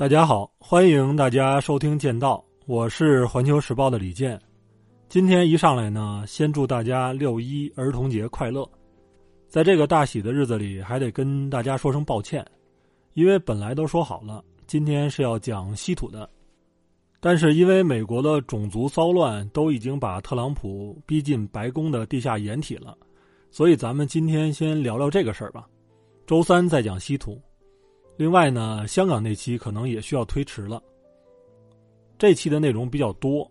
大家好，欢迎大家收听《剑道》，我是环球时报的李健。今天一上来呢，先祝大家六一儿童节快乐。在这个大喜的日子里，还得跟大家说声抱歉，因为本来都说好了，今天是要讲稀土的，但是因为美国的种族骚乱都已经把特朗普逼进白宫的地下掩体了，所以咱们今天先聊聊这个事儿吧。周三再讲稀土。另外呢，香港那期可能也需要推迟了。这期的内容比较多，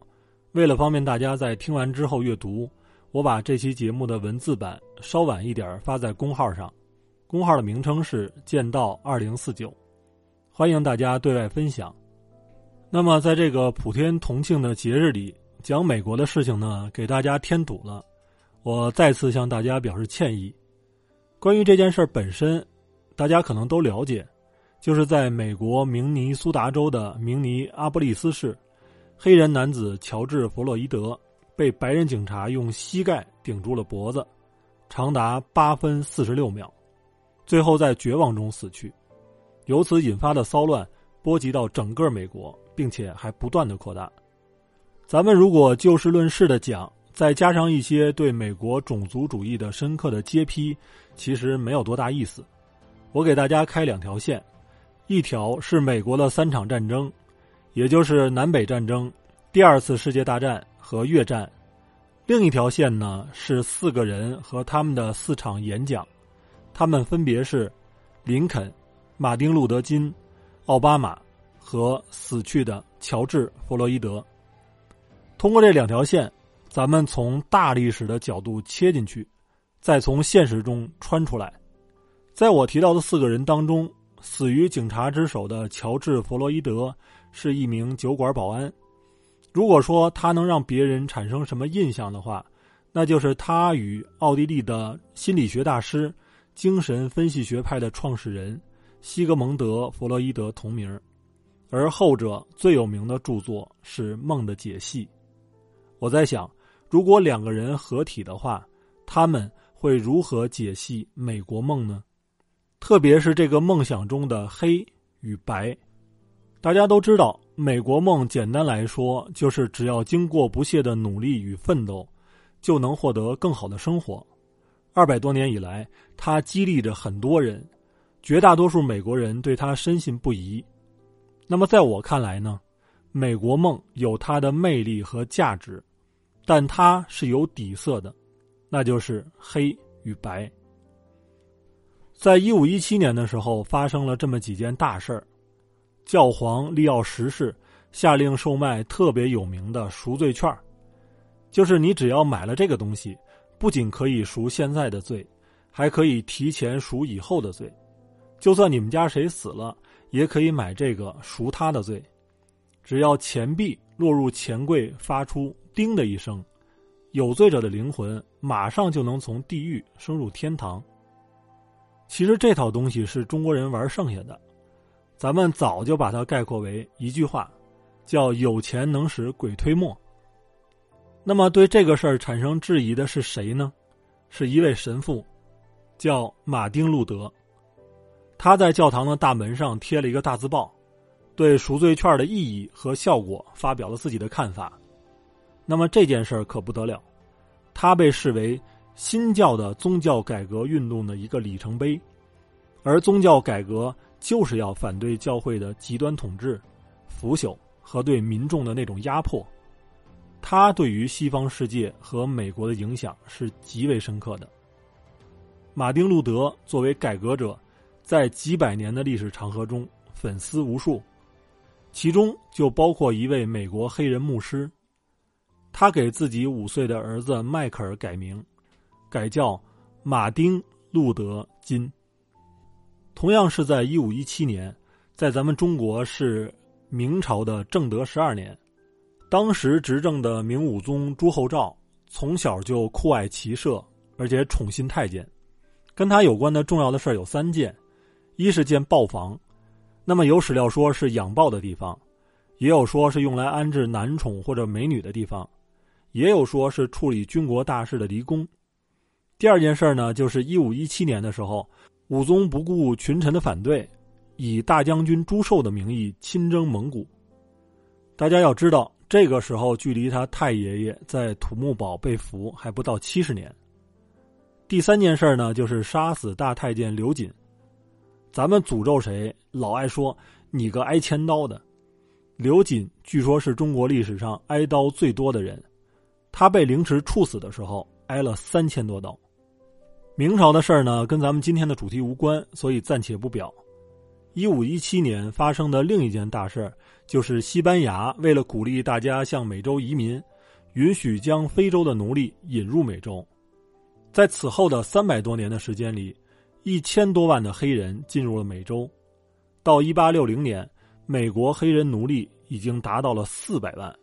为了方便大家在听完之后阅读，我把这期节目的文字版稍晚一点发在公号上。公号的名称是“剑道二零四九”，欢迎大家对外分享。那么，在这个普天同庆的节日里，讲美国的事情呢，给大家添堵了，我再次向大家表示歉意。关于这件事本身，大家可能都了解。就是在美国明尼苏达州的明尼阿波利斯市，黑人男子乔治·弗洛伊德被白人警察用膝盖顶住了脖子，长达八分四十六秒，最后在绝望中死去。由此引发的骚乱波及到整个美国，并且还不断的扩大。咱们如果就事论事的讲，再加上一些对美国种族主义的深刻的揭批，其实没有多大意思。我给大家开两条线。一条是美国的三场战争，也就是南北战争、第二次世界大战和越战；另一条线呢是四个人和他们的四场演讲，他们分别是林肯、马丁·路德·金、奥巴马和死去的乔治·弗洛伊德。通过这两条线，咱们从大历史的角度切进去，再从现实中穿出来。在我提到的四个人当中。死于警察之手的乔治·弗洛伊德是一名酒馆保安。如果说他能让别人产生什么印象的话，那就是他与奥地利的心理学大师、精神分析学派的创始人西格蒙德·弗洛伊德同名，而后者最有名的著作是《梦的解析》。我在想，如果两个人合体的话，他们会如何解析美国梦呢？特别是这个梦想中的黑与白，大家都知道，美国梦简单来说就是只要经过不懈的努力与奋斗，就能获得更好的生活。二百多年以来，它激励着很多人，绝大多数美国人对他深信不疑。那么，在我看来呢，美国梦有它的魅力和价值，但它是有底色的，那就是黑与白。在一五一七年的时候，发生了这么几件大事儿。教皇利奥十世下令售卖特别有名的赎罪券就是你只要买了这个东西，不仅可以赎现在的罪，还可以提前赎以后的罪。就算你们家谁死了，也可以买这个赎他的罪。只要钱币落入钱柜，发出“叮”的一声，有罪者的灵魂马上就能从地狱升入天堂。其实这套东西是中国人玩剩下的，咱们早就把它概括为一句话，叫“有钱能使鬼推磨”。那么对这个事儿产生质疑的是谁呢？是一位神父，叫马丁·路德。他在教堂的大门上贴了一个大字报，对赎罪券的意义和效果发表了自己的看法。那么这件事儿可不得了，他被视为。新教的宗教改革运动的一个里程碑，而宗教改革就是要反对教会的极端统治、腐朽和对民众的那种压迫。他对于西方世界和美国的影响是极为深刻的。马丁·路德作为改革者，在几百年的历史长河中粉丝无数，其中就包括一位美国黑人牧师，他给自己五岁的儿子迈克尔改名。改叫马丁·路德·金。同样是在一五一七年，在咱们中国是明朝的正德十二年，当时执政的明武宗朱厚照从小就酷爱骑射，而且宠信太监。跟他有关的重要的事有三件：一是建豹房，那么有史料说是养豹的地方，也有说是用来安置男宠或者美女的地方，也有说是处理军国大事的离宫。第二件事呢，就是一五一七年的时候，武宗不顾群臣的反对，以大将军朱寿的名义亲征蒙古。大家要知道，这个时候距离他太爷爷在土木堡被俘还不到七十年。第三件事呢，就是杀死大太监刘瑾。咱们诅咒谁，老爱说你个挨千刀的。刘瑾据说是中国历史上挨刀最多的人，他被凌迟处死的时候挨了三千多刀。明朝的事儿呢，跟咱们今天的主题无关，所以暂且不表。一五一七年发生的另一件大事儿就是西班牙为了鼓励大家向美洲移民，允许将非洲的奴隶引入美洲。在此后的三百多年的时间里，一千多万的黑人进入了美洲。到一八六零年，美国黑人奴隶已经达到了四百万。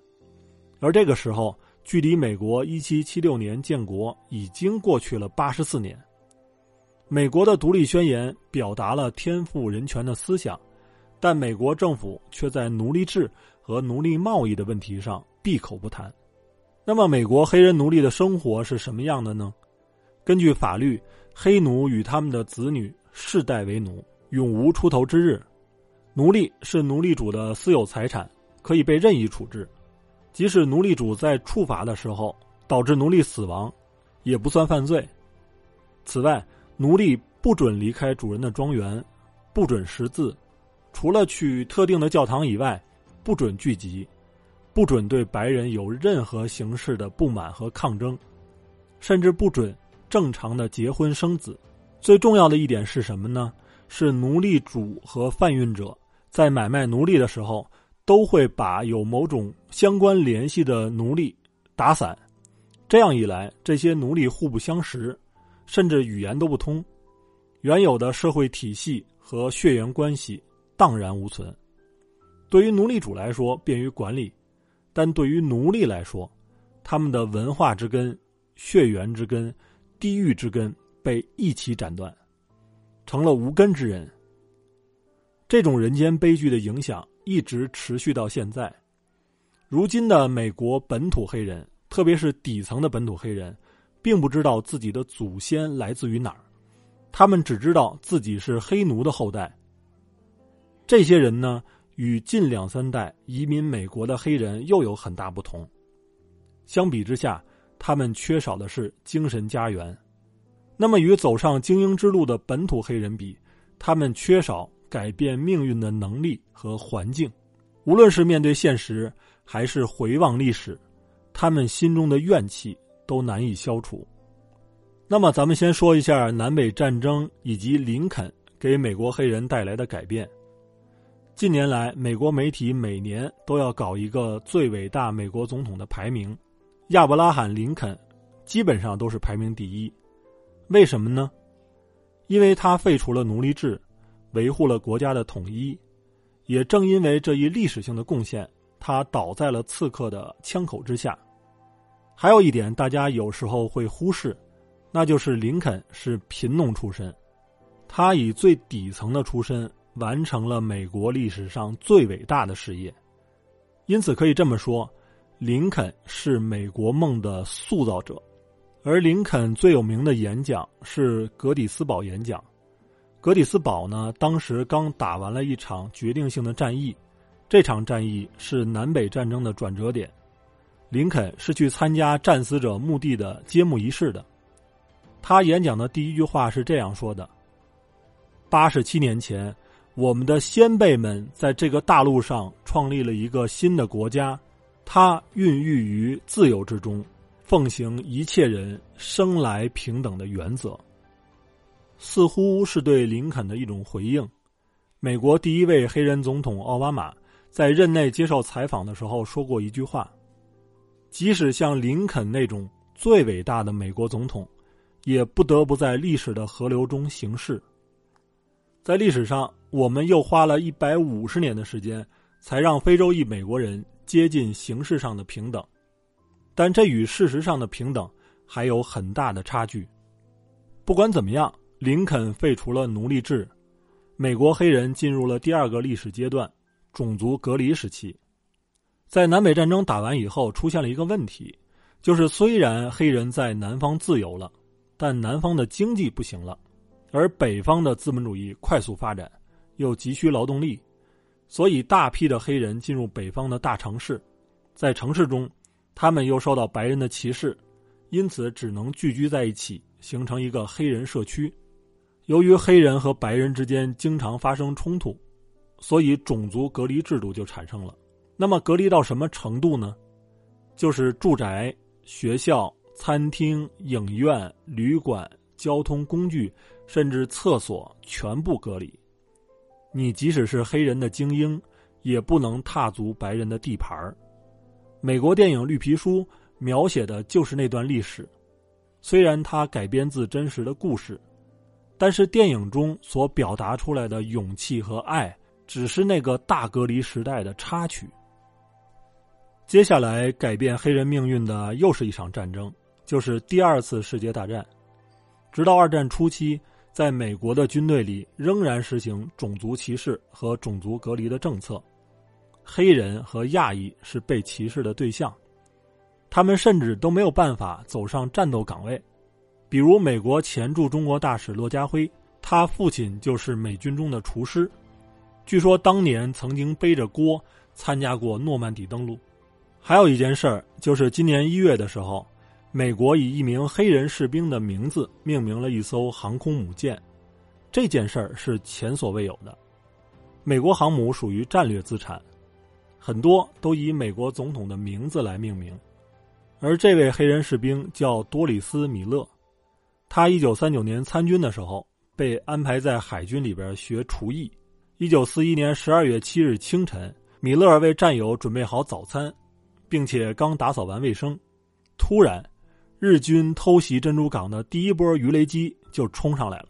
而这个时候，距离美国一七七六年建国已经过去了八十四年。美国的独立宣言表达了天赋人权的思想，但美国政府却在奴隶制和奴隶贸易的问题上闭口不谈。那么，美国黑人奴隶的生活是什么样的呢？根据法律，黑奴与他们的子女世代为奴，永无出头之日。奴隶是奴隶主的私有财产，可以被任意处置。即使奴隶主在处罚的时候导致奴隶死亡，也不算犯罪。此外，奴隶不准离开主人的庄园，不准识字，除了去特定的教堂以外，不准聚集，不准对白人有任何形式的不满和抗争，甚至不准正常的结婚生子。最重要的一点是什么呢？是奴隶主和贩运者在买卖奴隶的时候，都会把有某种相关联系的奴隶打散。这样一来，这些奴隶互不相识。甚至语言都不通，原有的社会体系和血缘关系荡然无存。对于奴隶主来说，便于管理；但对于奴隶来说，他们的文化之根、血缘之根、地域之根被一起斩断，成了无根之人。这种人间悲剧的影响一直持续到现在。如今的美国本土黑人，特别是底层的本土黑人。并不知道自己的祖先来自于哪儿，他们只知道自己是黑奴的后代。这些人呢，与近两三代移民美国的黑人又有很大不同。相比之下，他们缺少的是精神家园。那么，与走上精英之路的本土黑人比，他们缺少改变命运的能力和环境。无论是面对现实，还是回望历史，他们心中的怨气。都难以消除。那么，咱们先说一下南北战争以及林肯给美国黑人带来的改变。近年来，美国媒体每年都要搞一个最伟大美国总统的排名，亚伯拉罕·林肯基本上都是排名第一。为什么呢？因为他废除了奴隶制，维护了国家的统一。也正因为这一历史性的贡献，他倒在了刺客的枪口之下。还有一点，大家有时候会忽视，那就是林肯是贫农出身，他以最底层的出身完成了美国历史上最伟大的事业，因此可以这么说，林肯是美国梦的塑造者。而林肯最有名的演讲是格底斯堡演讲。格底斯堡呢，当时刚打完了一场决定性的战役，这场战役是南北战争的转折点。林肯是去参加战死者墓地的揭幕仪式的。他演讲的第一句话是这样说的：“八十七年前，我们的先辈们在这个大陆上创立了一个新的国家，它孕育于自由之中，奉行一切人生来平等的原则。”似乎是对林肯的一种回应。美国第一位黑人总统奥巴马在任内接受采访的时候说过一句话。即使像林肯那种最伟大的美国总统，也不得不在历史的河流中行事。在历史上，我们又花了一百五十年的时间，才让非洲裔美国人接近形式上的平等，但这与事实上的平等还有很大的差距。不管怎么样，林肯废除了奴隶制，美国黑人进入了第二个历史阶段——种族隔离时期。在南北战争打完以后，出现了一个问题，就是虽然黑人在南方自由了，但南方的经济不行了，而北方的资本主义快速发展，又急需劳动力，所以大批的黑人进入北方的大城市，在城市中，他们又受到白人的歧视，因此只能聚居在一起，形成一个黑人社区。由于黑人和白人之间经常发生冲突，所以种族隔离制度就产生了。那么，隔离到什么程度呢？就是住宅、学校、餐厅、影院、旅馆、交通工具，甚至厕所全部隔离。你即使是黑人的精英，也不能踏足白人的地盘美国电影《绿皮书》描写的就是那段历史，虽然它改编自真实的故事。但是电影中所表达出来的勇气和爱，只是那个大隔离时代的插曲。接下来改变黑人命运的又是一场战争，就是第二次世界大战。直到二战初期，在美国的军队里仍然实行种族歧视和种族隔离的政策，黑人和亚裔是被歧视的对象，他们甚至都没有办法走上战斗岗位。比如，美国前驻中国大使骆家辉，他父亲就是美军中的厨师，据说当年曾经背着锅参加过诺曼底登陆。还有一件事儿，就是今年一月的时候，美国以一名黑人士兵的名字命名了一艘航空母舰，这件事儿是前所未有的。美国航母属于战略资产，很多都以美国总统的名字来命名，而这位黑人士兵叫多里斯·米勒。他一九三九年参军的时候，被安排在海军里边学厨艺。一九四一年十二月七日清晨，米勒为战友准备好早餐，并且刚打扫完卫生，突然，日军偷袭珍珠港的第一波鱼雷机就冲上来了。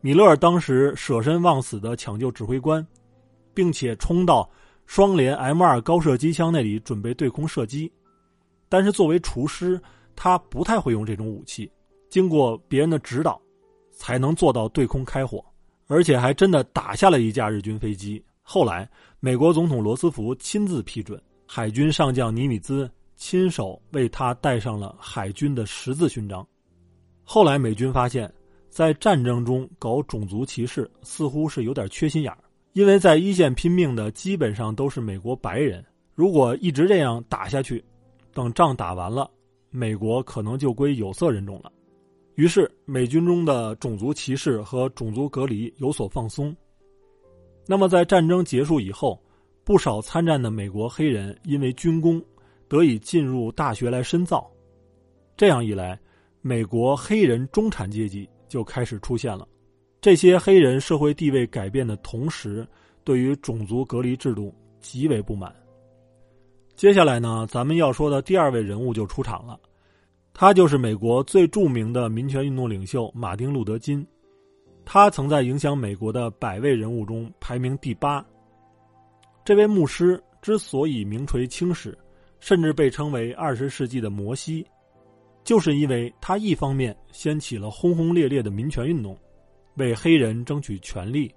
米勒当时舍身忘死的抢救指挥官，并且冲到双联 M 二高射机枪那里准备对空射击，但是作为厨师，他不太会用这种武器。经过别人的指导，才能做到对空开火，而且还真的打下了一架日军飞机。后来，美国总统罗斯福亲自批准，海军上将尼米兹亲手为他戴上了海军的十字勋章。后来，美军发现，在战争中搞种族歧视似乎是有点缺心眼儿，因为在一线拼命的基本上都是美国白人。如果一直这样打下去，等仗打完了，美国可能就归有色人种了。于是，美军中的种族歧视和种族隔离有所放松。那么，在战争结束以后，不少参战的美国黑人因为军功，得以进入大学来深造。这样一来，美国黑人中产阶级就开始出现了。这些黑人社会地位改变的同时，对于种族隔离制度极为不满。接下来呢，咱们要说的第二位人物就出场了。他就是美国最著名的民权运动领袖马丁·路德·金，他曾在影响美国的百位人物中排名第八。这位牧师之所以名垂青史，甚至被称为二十世纪的摩西，就是因为他一方面掀起了轰轰烈烈的民权运动，为黑人争取权利；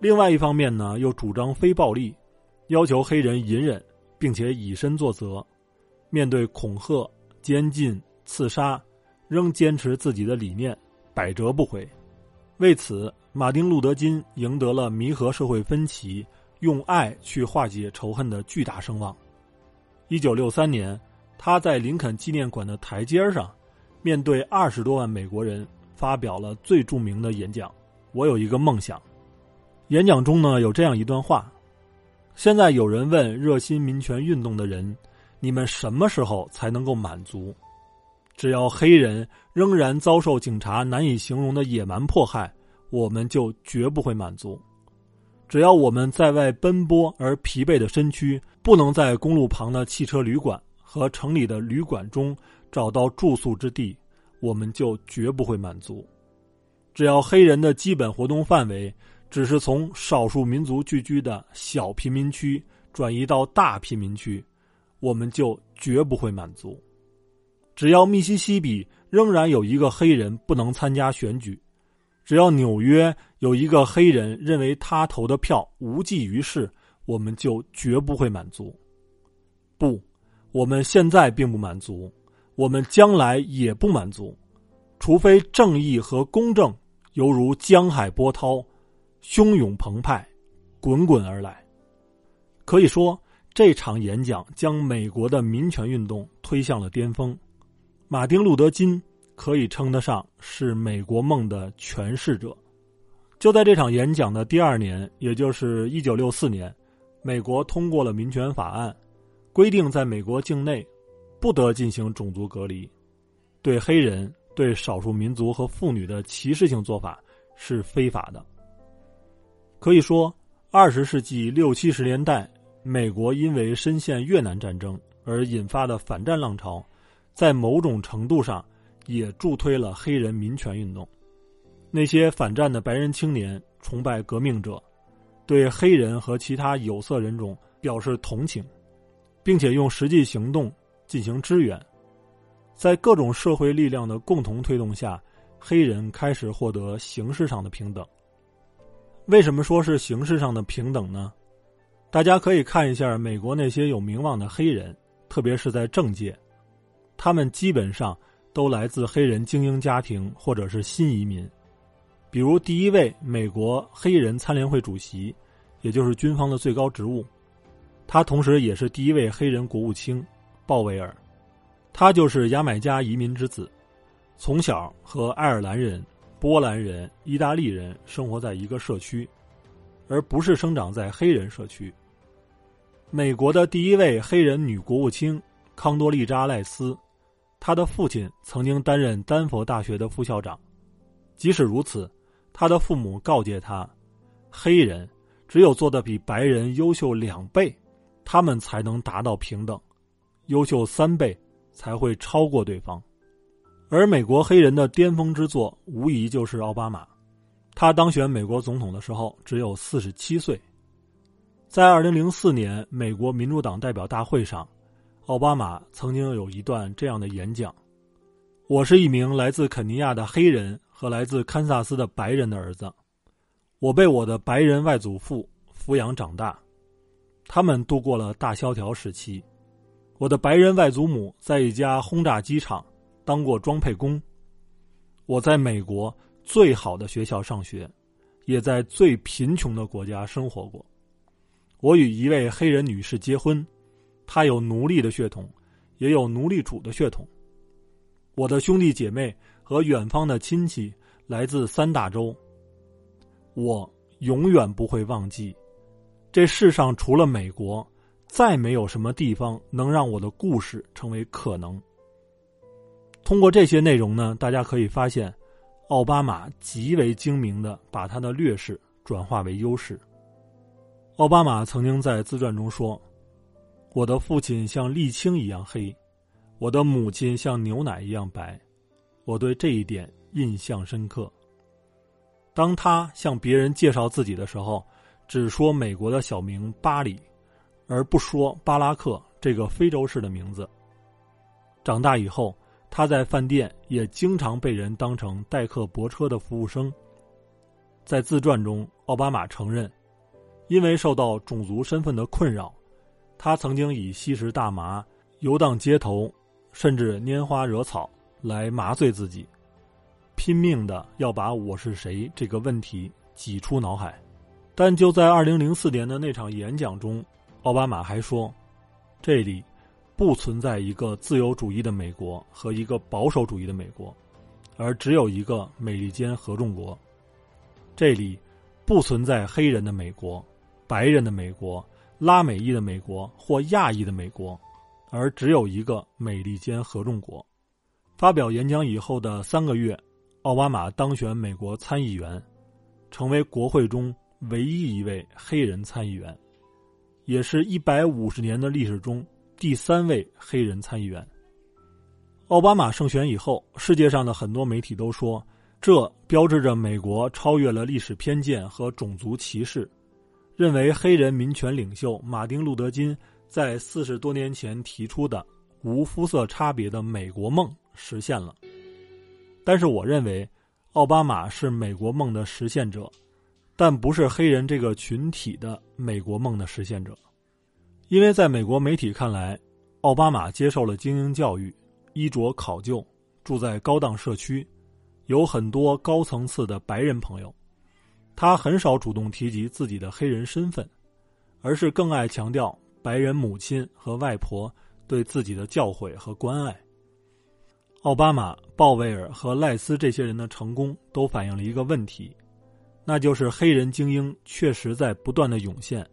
另外一方面呢，又主张非暴力，要求黑人隐忍，并且以身作则，面对恐吓、监禁。刺杀，仍坚持自己的理念，百折不回。为此，马丁·路德·金赢得了弥合社会分歧、用爱去化解仇恨的巨大声望。一九六三年，他在林肯纪念馆的台阶上，面对二十多万美国人，发表了最著名的演讲：“我有一个梦想。”演讲中呢，有这样一段话：“现在有人问热心民权运动的人，你们什么时候才能够满足？”只要黑人仍然遭受警察难以形容的野蛮迫害，我们就绝不会满足；只要我们在外奔波而疲惫的身躯不能在公路旁的汽车旅馆和城里的旅馆中找到住宿之地，我们就绝不会满足；只要黑人的基本活动范围只是从少数民族聚居的小贫民区转移到大贫民区，我们就绝不会满足。只要密西西比仍然有一个黑人不能参加选举，只要纽约有一个黑人认为他投的票无济于事，我们就绝不会满足。不，我们现在并不满足，我们将来也不满足，除非正义和公正犹如江海波涛，汹涌澎湃，滚滚而来。可以说，这场演讲将美国的民权运动推向了巅峰。马丁·路德·金可以称得上是美国梦的诠释者。就在这场演讲的第二年，也就是一九六四年，美国通过了民权法案，规定在美国境内不得进行种族隔离，对黑人、对少数民族和妇女的歧视性做法是非法的。可以说，二十世纪六七十年代，美国因为深陷越南战争而引发的反战浪潮，在某种程度上也助推了黑人民权运动。那些反战的白人青年崇拜革命者，对黑人和其他有色人种表示同情，并且用实际行动进行支援。在各种社会力量的共同推动下，黑人开始获得形式上的平等。为什么说是形式上的平等呢？大家可以看一下美国那些有名望的黑人，特别是在政界，他们基本上都来自黑人精英家庭或者是新移民。比如，第一位美国黑人参联会主席，也就是军方的最高职务，他同时也是第一位黑人国务卿鲍威尔。他就是牙买加移民之子，从小和爱尔兰人、波兰人、意大利人生活在一个社区，而不是生长在黑人社区。美国的第一位黑人女国务卿康多利扎赖斯，她的父亲曾经担任丹佛大学的副校长。即使如此。他的父母告诫他：“黑人只有做的比白人优秀两倍，他们才能达到平等；优秀三倍才会超过对方。”而美国黑人的巅峰之作，无疑就是奥巴马。他当选美国总统的时候只有四十七岁。在二零零四年美国民主党代表大会上，奥巴马曾经有一段这样的演讲：“我是一名来自肯尼亚的黑人。”和来自堪萨斯的白人的儿子，我被我的白人外祖父抚养长大，他们度过了大萧条时期。我的白人外祖母在一家轰炸机厂当过装配工。我在美国最好的学校上学，也在最贫穷的国家生活过。我与一位黑人女士结婚，她有奴隶的血统，也有奴隶主的血统。我的兄弟姐妹。和远方的亲戚来自三大洲。我永远不会忘记，这世上除了美国，再没有什么地方能让我的故事成为可能。通过这些内容呢，大家可以发现，奥巴马极为精明的把他的劣势转化为优势。奥巴马曾经在自传中说：“我的父亲像沥青一样黑，我的母亲像牛奶一样白。”我对这一点印象深刻。当他向别人介绍自己的时候，只说美国的小名巴里，而不说巴拉克这个非洲式的名字。长大以后，他在饭店也经常被人当成代客泊车的服务生。在自传中，奥巴马承认，因为受到种族身份的困扰，他曾经以吸食大麻、游荡街头，甚至拈花惹草。来麻醉自己，拼命的要把我是谁这个问题挤出脑海。但就在二零零四年的那场演讲中，奥巴马还说：“这里不存在一个自由主义的美国和一个保守主义的美国，而只有一个美利坚合众国。这里不存在黑人的美国、白人的美国、拉美裔的美国或亚裔的美国，而只有一个美利坚合众国。”发表演讲以后的三个月，奥巴马当选美国参议员，成为国会中唯一一位黑人参议员，也是一百五十年的历史中第三位黑人参议员。奥巴马胜选以后，世界上的很多媒体都说，这标志着美国超越了历史偏见和种族歧视，认为黑人民权领袖马丁·路德·金在四十多年前提出的无肤色差别的美国梦。实现了，但是我认为，奥巴马是美国梦的实现者，但不是黑人这个群体的美国梦的实现者，因为在美国媒体看来，奥巴马接受了精英教育，衣着考究，住在高档社区，有很多高层次的白人朋友，他很少主动提及自己的黑人身份，而是更爱强调白人母亲和外婆对自己的教诲和关爱。奥巴马、鲍威尔和赖斯这些人的成功，都反映了一个问题，那就是黑人精英确实在不断的涌现，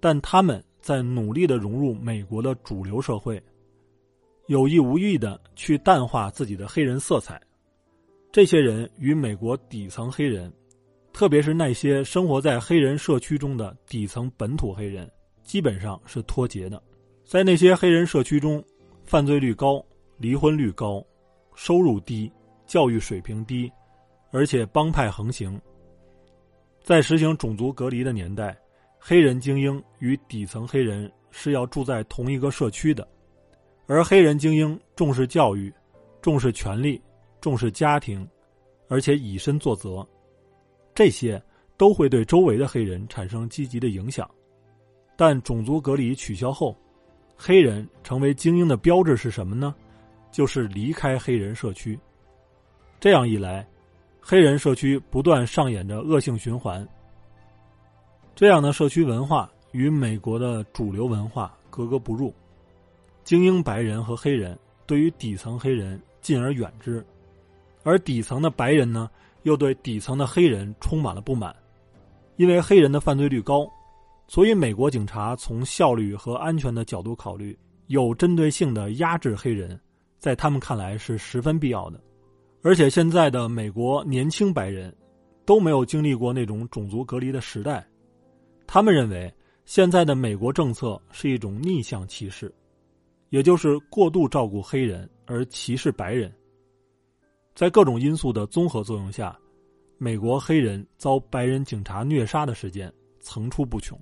但他们在努力的融入美国的主流社会，有意无意的去淡化自己的黑人色彩。这些人与美国底层黑人，特别是那些生活在黑人社区中的底层本土黑人，基本上是脱节的。在那些黑人社区中，犯罪率高。离婚率高，收入低，教育水平低，而且帮派横行。在实行种族隔离的年代，黑人精英与底层黑人是要住在同一个社区的，而黑人精英重视教育，重视权利，重视家庭，而且以身作则，这些都会对周围的黑人产生积极的影响。但种族隔离取消后，黑人成为精英的标志是什么呢？就是离开黑人社区，这样一来，黑人社区不断上演着恶性循环。这样的社区文化与美国的主流文化格格不入，精英白人和黑人对于底层黑人敬而远之，而底层的白人呢，又对底层的黑人充满了不满。因为黑人的犯罪率高，所以美国警察从效率和安全的角度考虑，有针对性的压制黑人。在他们看来是十分必要的，而且现在的美国年轻白人都没有经历过那种种族隔离的时代，他们认为现在的美国政策是一种逆向歧视，也就是过度照顾黑人而歧视白人。在各种因素的综合作用下，美国黑人遭白人警察虐杀的事件层出不穷。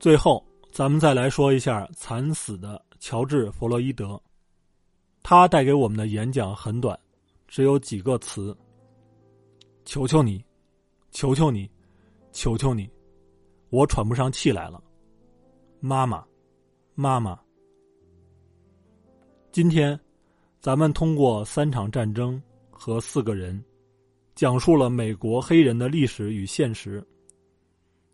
最后，咱们再来说一下惨死的乔治·弗洛伊德。他带给我们的演讲很短，只有几个词：“求求你，求求你，求求你，我喘不上气来了，妈妈，妈妈。”今天，咱们通过三场战争和四个人，讲述了美国黑人的历史与现实。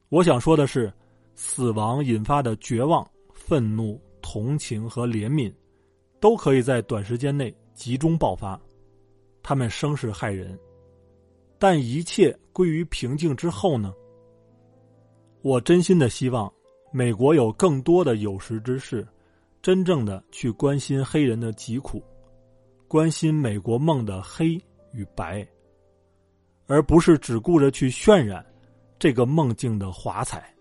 我想说的是，死亡引发的绝望、愤怒、同情和怜悯。都可以在短时间内集中爆发，他们声势骇人，但一切归于平静之后呢？我真心的希望美国有更多的有识之士，真正的去关心黑人的疾苦，关心美国梦的黑与白，而不是只顾着去渲染这个梦境的华彩。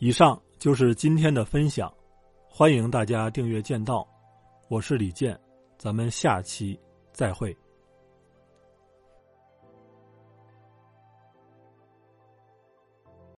以上就是今天的分享，欢迎大家订阅剑道。我是李健，咱们下期再会。